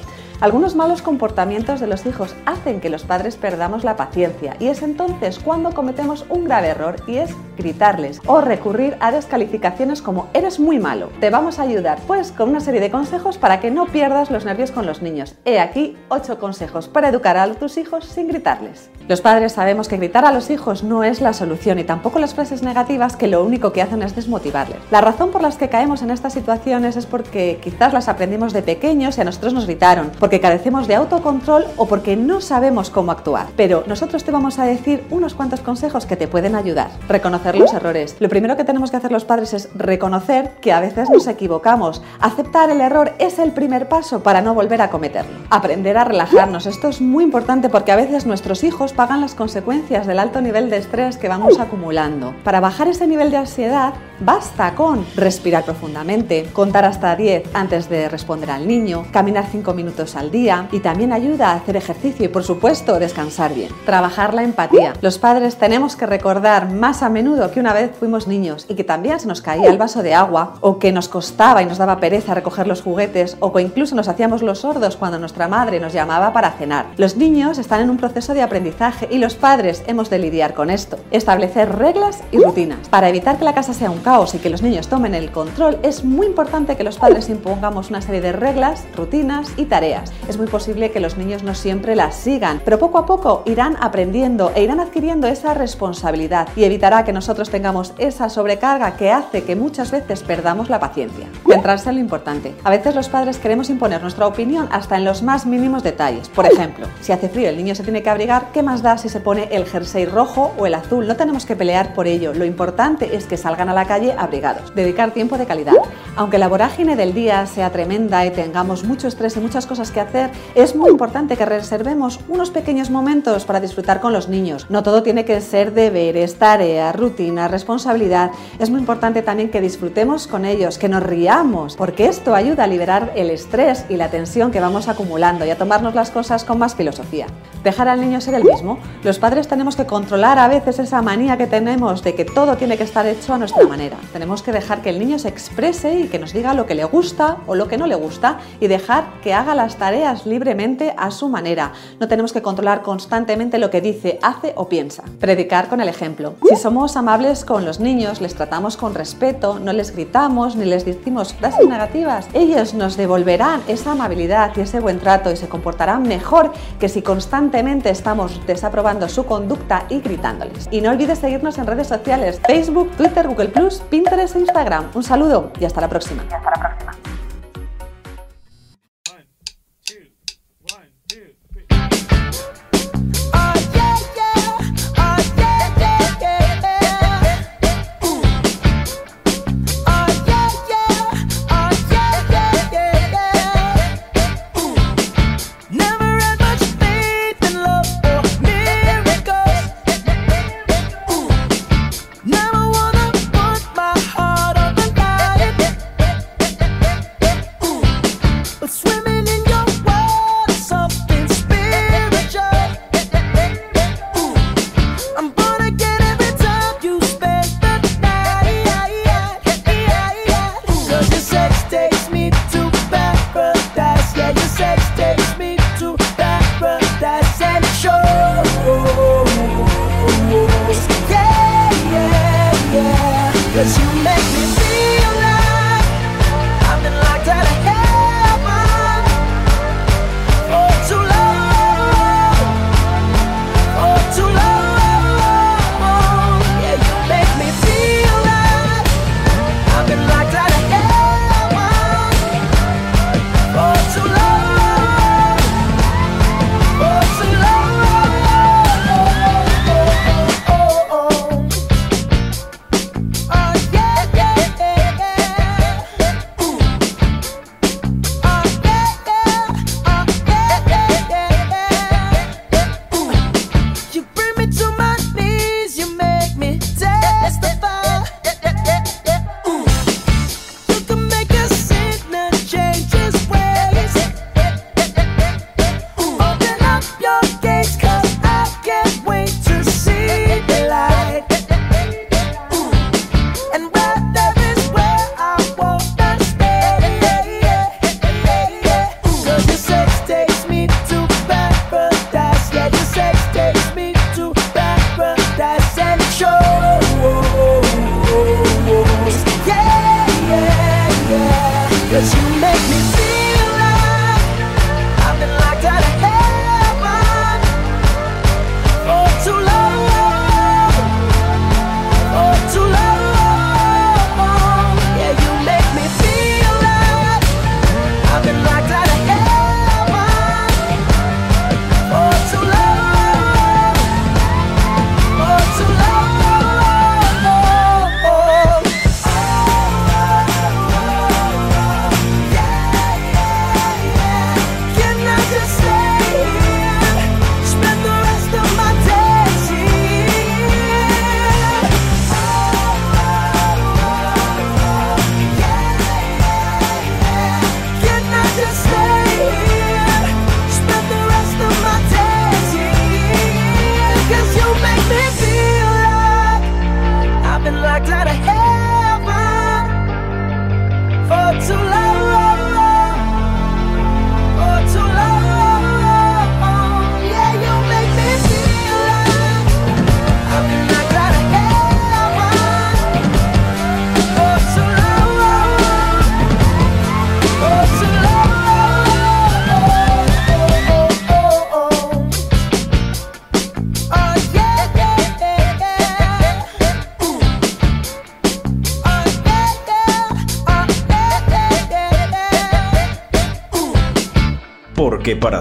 Algunos malos comportamientos de los hijos hacen que los padres perdamos la paciencia y es entonces cuando cometemos un grave error y es gritarles o recurrir a descalificaciones como eres muy malo. Te vamos a ayudar pues con una serie de consejos para que no pierdas los nervios con los niños. He aquí 8 consejos para educar a tus hijos sin gritarles. Los padres sabemos que gritar a los hijos no es la solución y tampoco las frases negativas que lo único que hacen es desmotivarles. La razón por las que caemos en estas situaciones es porque quizás las aprendimos de pequeños y a nosotros nos gritaron, carecemos de autocontrol o porque no sabemos cómo actuar. Pero nosotros te vamos a decir unos cuantos consejos que te pueden ayudar. Reconocer los errores. Lo primero que tenemos que hacer los padres es reconocer que a veces nos equivocamos. Aceptar el error es el primer paso para no volver a cometerlo. Aprender a relajarnos. Esto es muy importante porque a veces nuestros hijos pagan las consecuencias del alto nivel de estrés que vamos acumulando. Para bajar ese nivel de ansiedad, basta con respirar profundamente, contar hasta 10 antes de responder al niño, caminar 5 minutos al día y también ayuda a hacer ejercicio y por supuesto descansar bien. Trabajar la empatía. Los padres tenemos que recordar más a menudo que una vez fuimos niños y que también se nos caía el vaso de agua o que nos costaba y nos daba pereza recoger los juguetes o que incluso nos hacíamos los sordos cuando nuestra madre nos llamaba para cenar. Los niños están en un proceso de aprendizaje y los padres hemos de lidiar con esto. Establecer reglas y rutinas. Para evitar que la casa sea un caos y que los niños tomen el control, es muy importante que los padres impongamos una serie de reglas, rutinas y tareas. Es muy posible que los niños no siempre las sigan, pero poco a poco irán aprendiendo e irán adquiriendo esa responsabilidad y evitará que nosotros tengamos esa sobrecarga que hace que muchas veces perdamos la paciencia. Centrarse en lo importante. A veces los padres queremos imponer nuestra opinión hasta en los más mínimos detalles. Por ejemplo, si hace frío el niño se tiene que abrigar, ¿qué más da si se pone el jersey rojo o el azul? No tenemos que pelear por ello. Lo importante es que salgan a la calle abrigados. Dedicar tiempo de calidad. Aunque la vorágine del día sea tremenda y tengamos mucho estrés y muchas cosas que hacer, es muy importante que reservemos unos pequeños momentos para disfrutar con los niños. No todo tiene que ser deberes, tareas, rutina, responsabilidad. Es muy importante también que disfrutemos con ellos, que nos riamos, porque esto ayuda a liberar el estrés y la tensión que vamos acumulando y a tomarnos las cosas con más filosofía. Dejar al niño ser el mismo. Los padres tenemos que controlar a veces esa manía que tenemos de que todo tiene que estar hecho a nuestra manera. Tenemos que dejar que el niño se exprese y que nos diga lo que le gusta o lo que no le gusta y dejar que haga las tareas libremente a su manera. No tenemos que controlar constantemente lo que dice, hace o piensa. Predicar con el ejemplo. Si somos amables con los niños, les tratamos con respeto, no les gritamos ni les decimos frases negativas, ellos nos devolverán esa amabilidad y ese buen trato y se comportarán mejor que si constantemente estamos desaprobando su conducta y gritándoles. Y no olvides seguirnos en redes sociales, Facebook, Twitter, Google Pinterest e Instagram. Un saludo y hasta la próxima. hasta la próxima.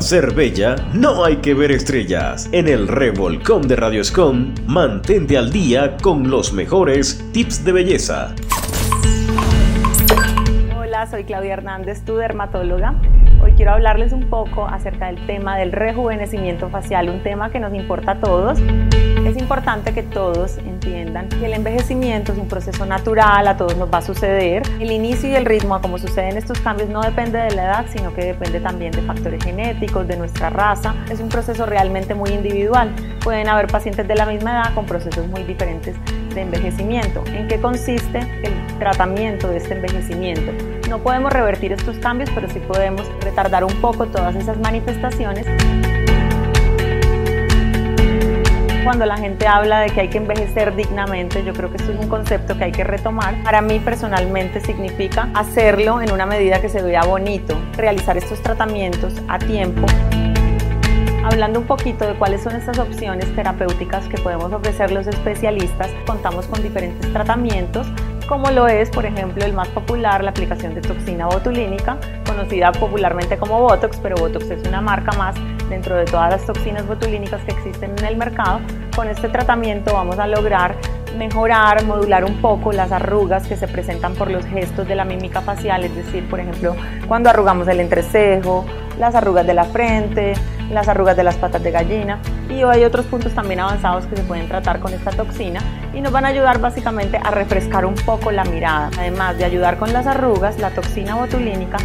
Ser bella no hay que ver estrellas. En el Revolcón de Radioscom, mantente al día con los mejores tips de belleza. Hola, soy Claudia Hernández, tu dermatóloga. Hoy quiero hablarles un poco acerca del tema del rejuvenecimiento facial, un tema que nos importa a todos. Es importante que todos entiendan que el envejecimiento es un proceso natural, a todos nos va a suceder. El inicio y el ritmo a cómo suceden estos cambios no depende de la edad, sino que depende también de factores genéticos, de nuestra raza. Es un proceso realmente muy individual. Pueden haber pacientes de la misma edad con procesos muy diferentes de envejecimiento. ¿En qué consiste el tratamiento de este envejecimiento? No podemos revertir estos cambios, pero sí podemos retardar un poco todas esas manifestaciones. Cuando la gente habla de que hay que envejecer dignamente, yo creo que esto es un concepto que hay que retomar. Para mí personalmente significa hacerlo en una medida que se vea bonito, realizar estos tratamientos a tiempo Hablando un poquito de cuáles son estas opciones terapéuticas que podemos ofrecer los especialistas, contamos con diferentes tratamientos como lo es, por ejemplo, el más popular, la aplicación de toxina botulínica, conocida popularmente como Botox, pero Botox es una marca más dentro de todas las toxinas botulínicas que existen en el mercado. Con este tratamiento vamos a lograr mejorar, modular un poco las arrugas que se presentan por los gestos de la mímica facial, es decir, por ejemplo, cuando arrugamos el entrecejo, las arrugas de la frente, las arrugas de las patas de gallina y hay otros puntos también avanzados que se pueden tratar con esta toxina y nos van a ayudar básicamente a refrescar un poco la mirada. Además de ayudar con las arrugas, la toxina botulínica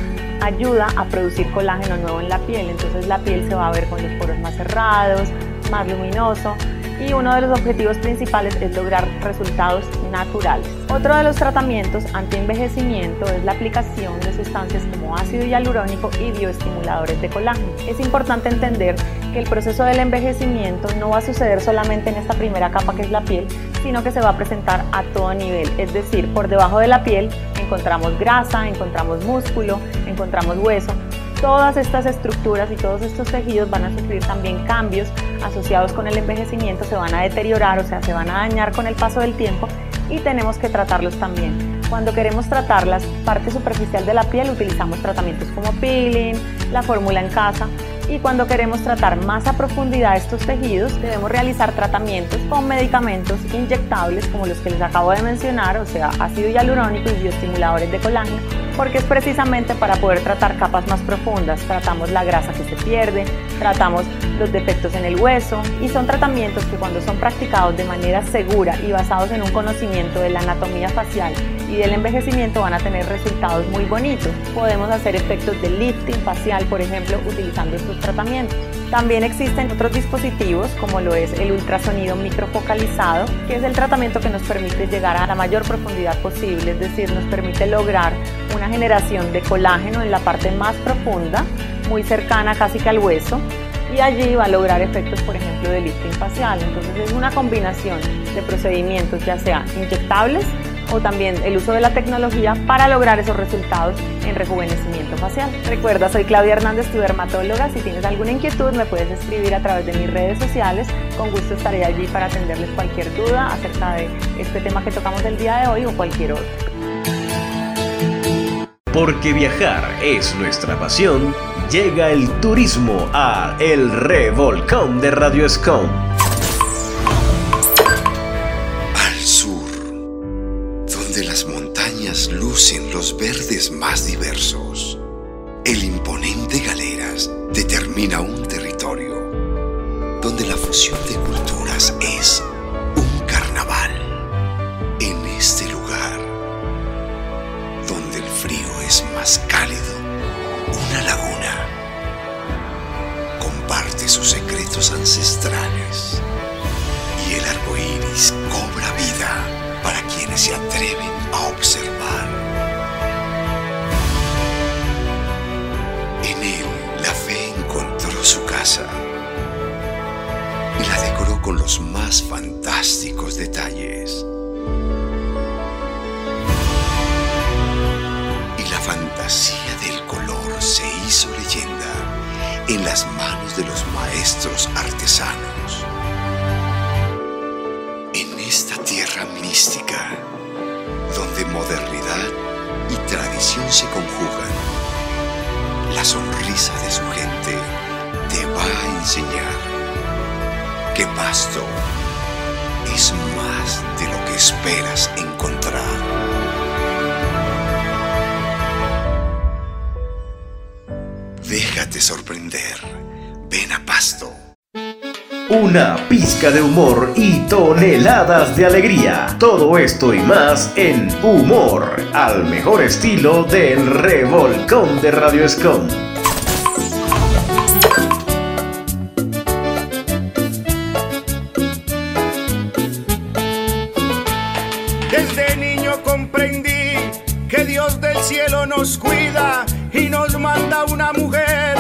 ayuda a producir colágeno nuevo en la piel, entonces la piel se va a ver con los poros más cerrados, más luminoso y uno de los objetivos principales es lograr resultados naturales. Otro de los tratamientos anti-envejecimiento es la aplicación de sustancias como ácido hialurónico y bioestimuladores de colágeno. Es importante entender que el proceso del envejecimiento no va a suceder solamente en esta primera capa que es la piel, sino que se va a presentar a todo nivel, es decir, por debajo de la piel encontramos grasa, encontramos músculo, encontramos hueso, todas estas estructuras y todos estos tejidos van a sufrir también cambios asociados con el envejecimiento, se van a deteriorar, o sea, se van a dañar con el paso del tiempo y tenemos que tratarlos también. Cuando queremos tratar la parte superficial de la piel utilizamos tratamientos como peeling, la fórmula en casa y cuando queremos tratar más a profundidad estos tejidos debemos realizar tratamientos con medicamentos inyectables como los que les acabo de mencionar, o sea, ácido hialurónico y bioestimuladores de colágeno porque es precisamente para poder tratar capas más profundas. Tratamos la grasa que se pierde, tratamos los defectos en el hueso y son tratamientos que cuando son practicados de manera segura y basados en un conocimiento de la anatomía facial y del envejecimiento van a tener resultados muy bonitos. Podemos hacer efectos de lifting facial, por ejemplo, utilizando estos tratamientos. También existen otros dispositivos como lo es el ultrasonido microfocalizado, que es el tratamiento que nos permite llegar a la mayor profundidad posible, es decir, nos permite lograr una generación de colágeno en la parte más profunda, muy cercana casi que al hueso, y allí va a lograr efectos, por ejemplo, de lifting facial. Entonces es una combinación de procedimientos, ya sea inyectables o también el uso de la tecnología para lograr esos resultados en rejuvenecimiento facial. Recuerda, soy Claudia Hernández, tu dermatóloga. Si tienes alguna inquietud, me puedes escribir a través de mis redes sociales. Con gusto estaré allí para atenderles cualquier duda acerca de este tema que tocamos el día de hoy o cualquier otro. Porque viajar es nuestra pasión, llega el turismo a El Revolcón de Radio Escom. Lucen los verdes más diversos, el imponente Galeras determina un territorio donde la fusión de culturas es un carnaval. En este lugar, donde el frío es más cálido, una laguna comparte sus secretos ancestrales y el arco iris cobra vida para quienes se atreven a observar. Y la decoró con los más fantásticos detalles. Y la fantasía del color se hizo leyenda en las manos de los maestros artesanos. En esta tierra mística, donde modernidad y tradición se conjugan, la sonrisa de su gente Pasto es más de lo que esperas encontrar. Déjate sorprender. Ven a Pasto. Una pizca de humor y toneladas de alegría. Todo esto y más en Humor, al mejor estilo del revolcón de Radio Escom. Cielo nos cuida y nos manda una mujer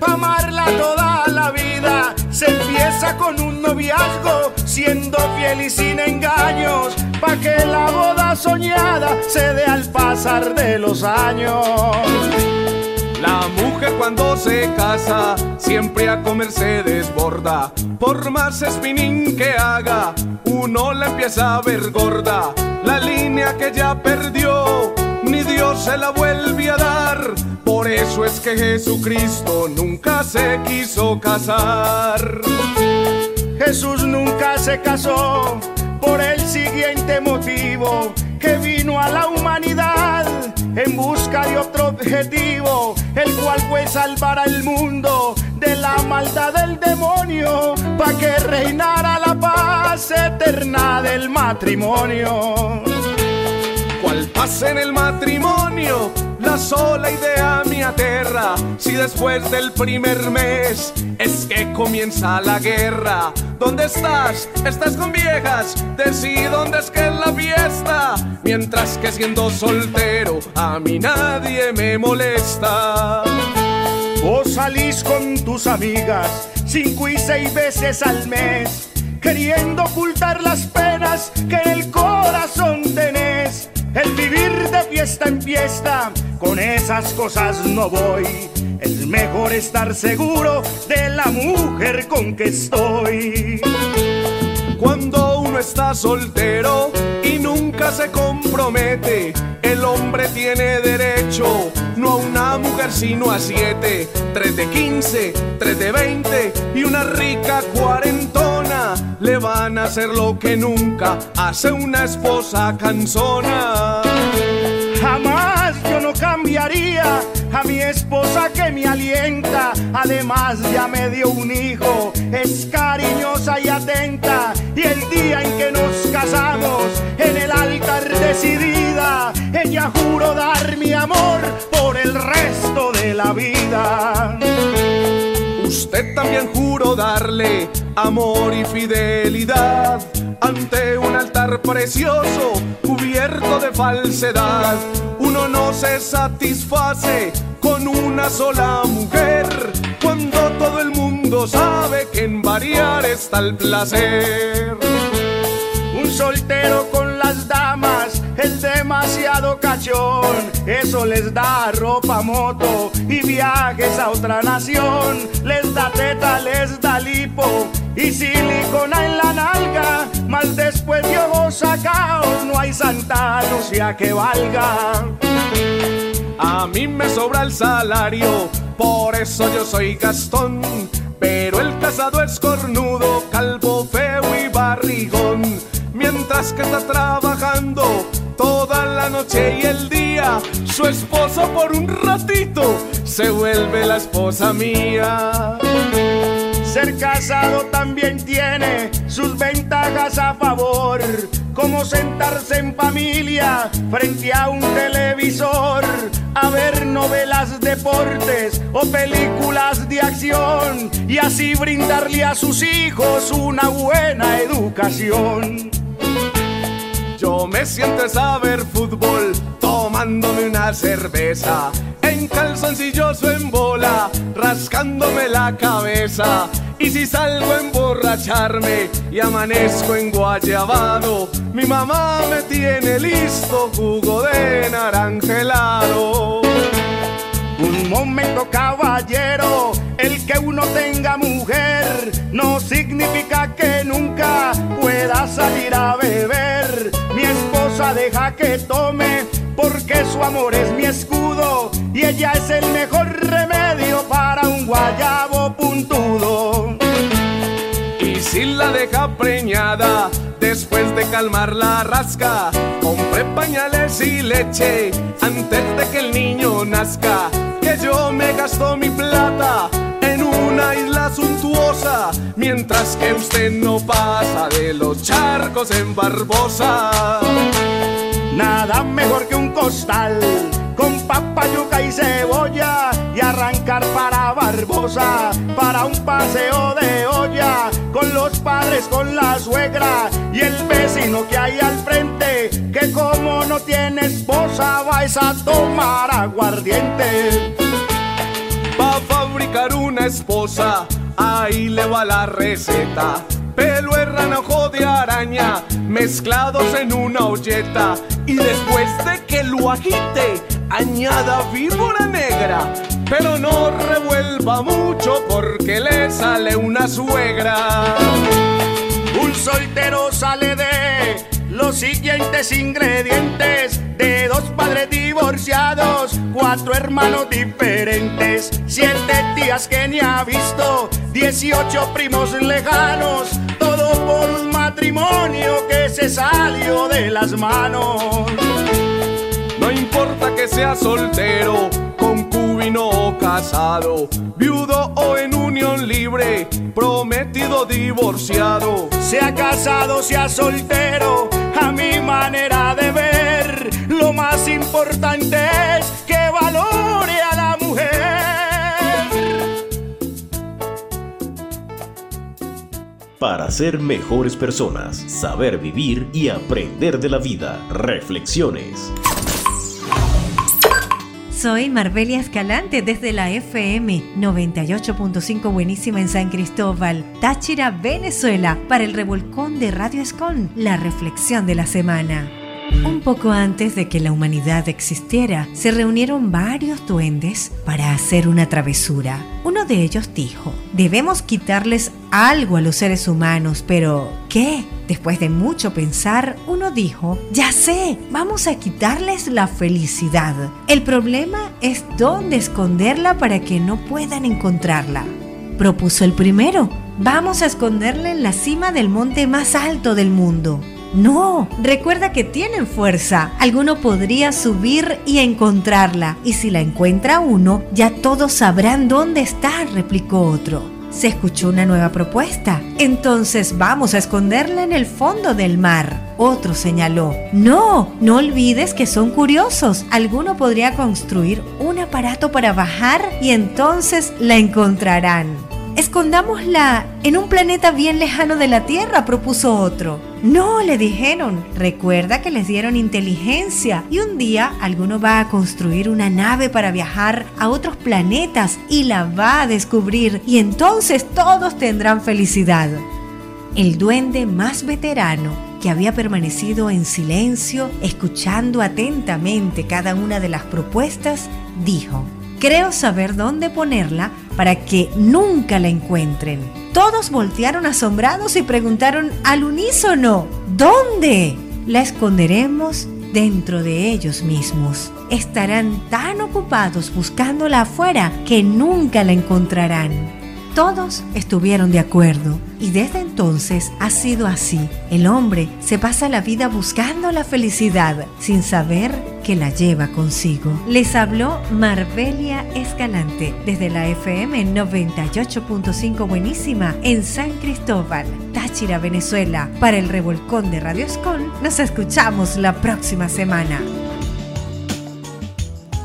para amarla toda la vida. Se empieza con un noviazgo, siendo fiel y sin engaños, para que la boda soñada se dé al pasar de los años. La mujer cuando se casa siempre a comer se desborda. Por más spinning que haga, uno la empieza a ver gorda. La línea que ya perdió, Dios se la vuelve a dar. Por eso es que Jesucristo nunca se quiso casar. Jesús nunca se casó por el siguiente motivo, que vino a la humanidad en busca de otro objetivo, el cual fue salvar al mundo de la maldad del demonio, para que reinara la paz eterna del matrimonio. ¿Cuál paz en el matrimonio? La sola idea me aterra. Si después del primer mes es que comienza la guerra. ¿Dónde estás? Estás con viejas. Decí dónde es que es la fiesta. Mientras que siendo soltero, a mí nadie me molesta. Vos salís con tus amigas cinco y seis veces al mes, queriendo ocultar las penas que en el corazón tenés. El vivir de fiesta en fiesta, con esas cosas no voy. Es mejor estar seguro de la mujer con que estoy. Cuando uno está soltero y nunca se compromete, el hombre tiene derecho no a una mujer sino a siete, tres de quince, tres de veinte y una rica cuarentona. Le van a hacer lo que nunca hace una esposa cansona. A mi esposa que me alienta. Además ya me dio un hijo, es cariñosa y atenta. Y el día en que nos casamos, en el altar decidida, ella juró dar mi amor por el resto de la vida. Usted también juró darle amor y fidelidad ante un altar precioso cubierto de falsedad. Uno no se satisface con una sola mujer cuando todo el mundo sabe que en variar está el placer. Un soltero con las damas es demasiado cachón. Eso les da ropa, moto y viajes a otra nación. Les da teta, les da lipo y silicona en la nalga. Más después de ojos no hay santa, sea que valga. A mí me sobra el salario, por eso yo soy Gastón. Pero el casado es cornudo, calvo, feo y barrigón. Mientras que está trabajando toda la noche y el día, su esposo por un ratito se vuelve la esposa mía. Ser casado también tiene sus ventajas a favor, como sentarse en familia frente a un televisor, a ver novelas, deportes o películas de acción y así brindarle a sus hijos una buena educación. Yo me siento a ver fútbol tomándome una cerveza en calzoncillos o en bola, rascándome la cabeza. Y si salgo a emborracharme y amanezco en guayabado, mi mamá me tiene listo jugo de naranja helado. Un momento caballero, el que uno tenga mujer no significa que nunca pueda salir a beber. Mi esposa deja que tome porque su amor es mi escudo y ella es el mejor remedio para un guayabo puntudo. Y si la deja preñada. Después de calmar la rasca, compré pañales y leche antes de que el niño nazca. Que yo me gasto mi plata en una isla suntuosa, mientras que usted no pasa de los charcos en Barbosa. Nada mejor que con papa, yuca y cebolla y arrancar para Barbosa para un paseo de olla con los padres, con la suegra y el vecino que hay al frente que como no tiene esposa vais a tomar aguardiente. Va a fabricar una esposa, ahí le va la receta. Pelo ojo de araña mezclados en una olleta y después de que lo agite añada víbora negra, pero no revuelva mucho porque le sale una suegra. Un soltero sale de los siguientes ingredientes de dos padres divorciados, cuatro hermanos diferentes, siete tías que ni ha visto, dieciocho primos lejanos, todo por un matrimonio que se salió de las manos. Que sea soltero, concubino o casado, viudo o en unión libre, prometido divorciado. Sea casado, sea soltero, a mi manera de ver, lo más importante es que valore a la mujer. Para ser mejores personas, saber vivir y aprender de la vida. Reflexiones. Soy Marbelia Escalante desde la FM 98.5 Buenísima en San Cristóbal, Táchira, Venezuela, para el revolcón de Radio Escon, la reflexión de la semana. Un poco antes de que la humanidad existiera, se reunieron varios duendes para hacer una travesura. Uno de ellos dijo, debemos quitarles algo a los seres humanos, pero ¿qué? Después de mucho pensar, uno dijo, ya sé, vamos a quitarles la felicidad. El problema es dónde esconderla para que no puedan encontrarla. Propuso el primero, vamos a esconderla en la cima del monte más alto del mundo. No, recuerda que tienen fuerza. Alguno podría subir y encontrarla. Y si la encuentra uno, ya todos sabrán dónde está, replicó otro. Se escuchó una nueva propuesta. Entonces vamos a esconderla en el fondo del mar. Otro señaló. No, no olvides que son curiosos. Alguno podría construir un aparato para bajar y entonces la encontrarán. Escondámosla en un planeta bien lejano de la Tierra, propuso otro. No, le dijeron. Recuerda que les dieron inteligencia y un día alguno va a construir una nave para viajar a otros planetas y la va a descubrir y entonces todos tendrán felicidad. El duende más veterano que había permanecido en silencio, escuchando atentamente cada una de las propuestas, dijo, Creo saber dónde ponerla para que nunca la encuentren. Todos voltearon asombrados y preguntaron al unísono, ¿dónde? La esconderemos dentro de ellos mismos. Estarán tan ocupados buscándola afuera que nunca la encontrarán. Todos estuvieron de acuerdo y desde entonces ha sido así. El hombre se pasa la vida buscando la felicidad sin saber que la lleva consigo. Les habló Marbelia Escalante desde la FM 98.5 Buenísima en San Cristóbal, Táchira, Venezuela. Para el revolcón de Radio Escon, nos escuchamos la próxima semana.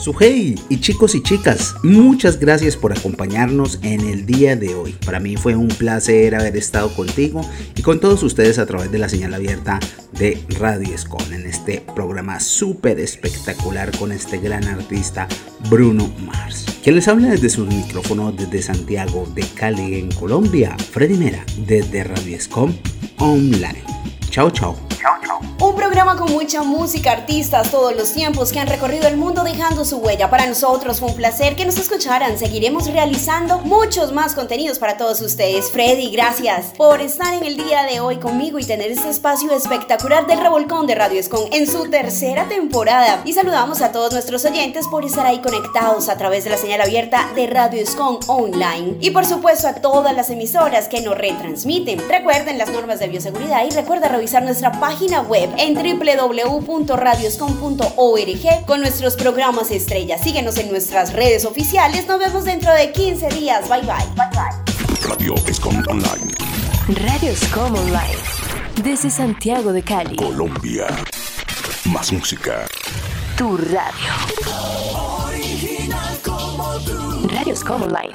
Su hey y chicos y chicas, muchas gracias por acompañarnos en el día de hoy. Para mí fue un placer haber estado contigo y con todos ustedes a través de la señal abierta de Radio Escon en este programa súper espectacular con este gran artista Bruno Mars. Quien les habla desde su micrófono desde Santiago de Cali en Colombia, Freddy Mera desde Radio Escon Online. Chao, chao. Un programa con mucha música, artistas, todos los tiempos que han recorrido el mundo dejando su huella. Para nosotros fue un placer que nos escucharan. Seguiremos realizando muchos más contenidos para todos ustedes. Freddy, gracias por estar en el día de hoy conmigo y tener este espacio espectacular del Revolcón de Radio Escon en su tercera temporada. Y saludamos a todos nuestros oyentes por estar ahí conectados a través de la señal abierta de Radio Escon Online. Y por supuesto a todas las emisoras que nos retransmiten. Recuerden las normas de bioseguridad y recuerda revisar nuestra página web en www.radioscom.org con nuestros programas estrellas. Síguenos en nuestras redes oficiales. Nos vemos dentro de 15 días. Bye bye. Bye bye. Radio Escom Online. Radio Escom Online. Desde Santiago de Cali. Colombia. Más música. Tu radio. Radio Escom Online.